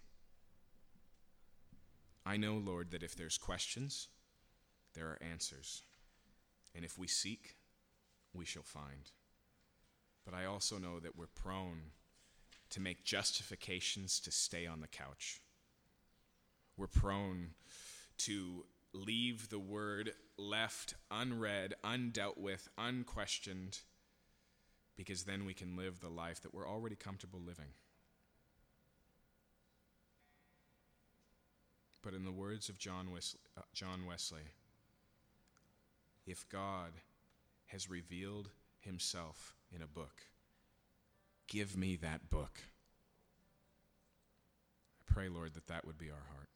S1: I know, Lord, that if there's questions, there are answers. And if we seek, we shall find. But I also know that we're prone to make justifications to stay on the couch. We're prone to leave the word left unread, undealt with, unquestioned, because then we can live the life that we're already comfortable living. But in the words of John Wesley, uh, John Wesley if God has revealed himself in a book, give me that book. I pray, Lord, that that would be our heart.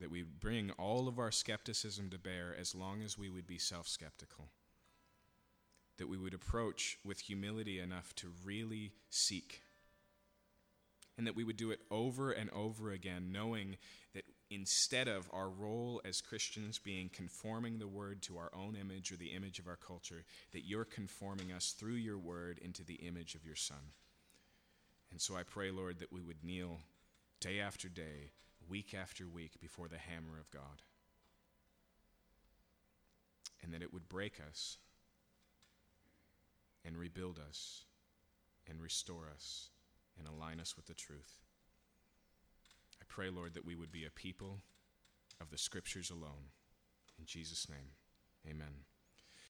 S1: That we bring all of our skepticism to bear as long as we would be self skeptical. That we would approach with humility enough to really seek. And that we would do it over and over again, knowing that instead of our role as Christians being conforming the word to our own image or the image of our culture, that you're conforming us through your word into the image of your Son. And so I pray, Lord, that we would kneel day after day, week after week before the hammer of God. And that it would break us and rebuild us and restore us and align us with the truth. I pray, Lord, that we would be a people of the Scriptures alone. In Jesus' name, amen.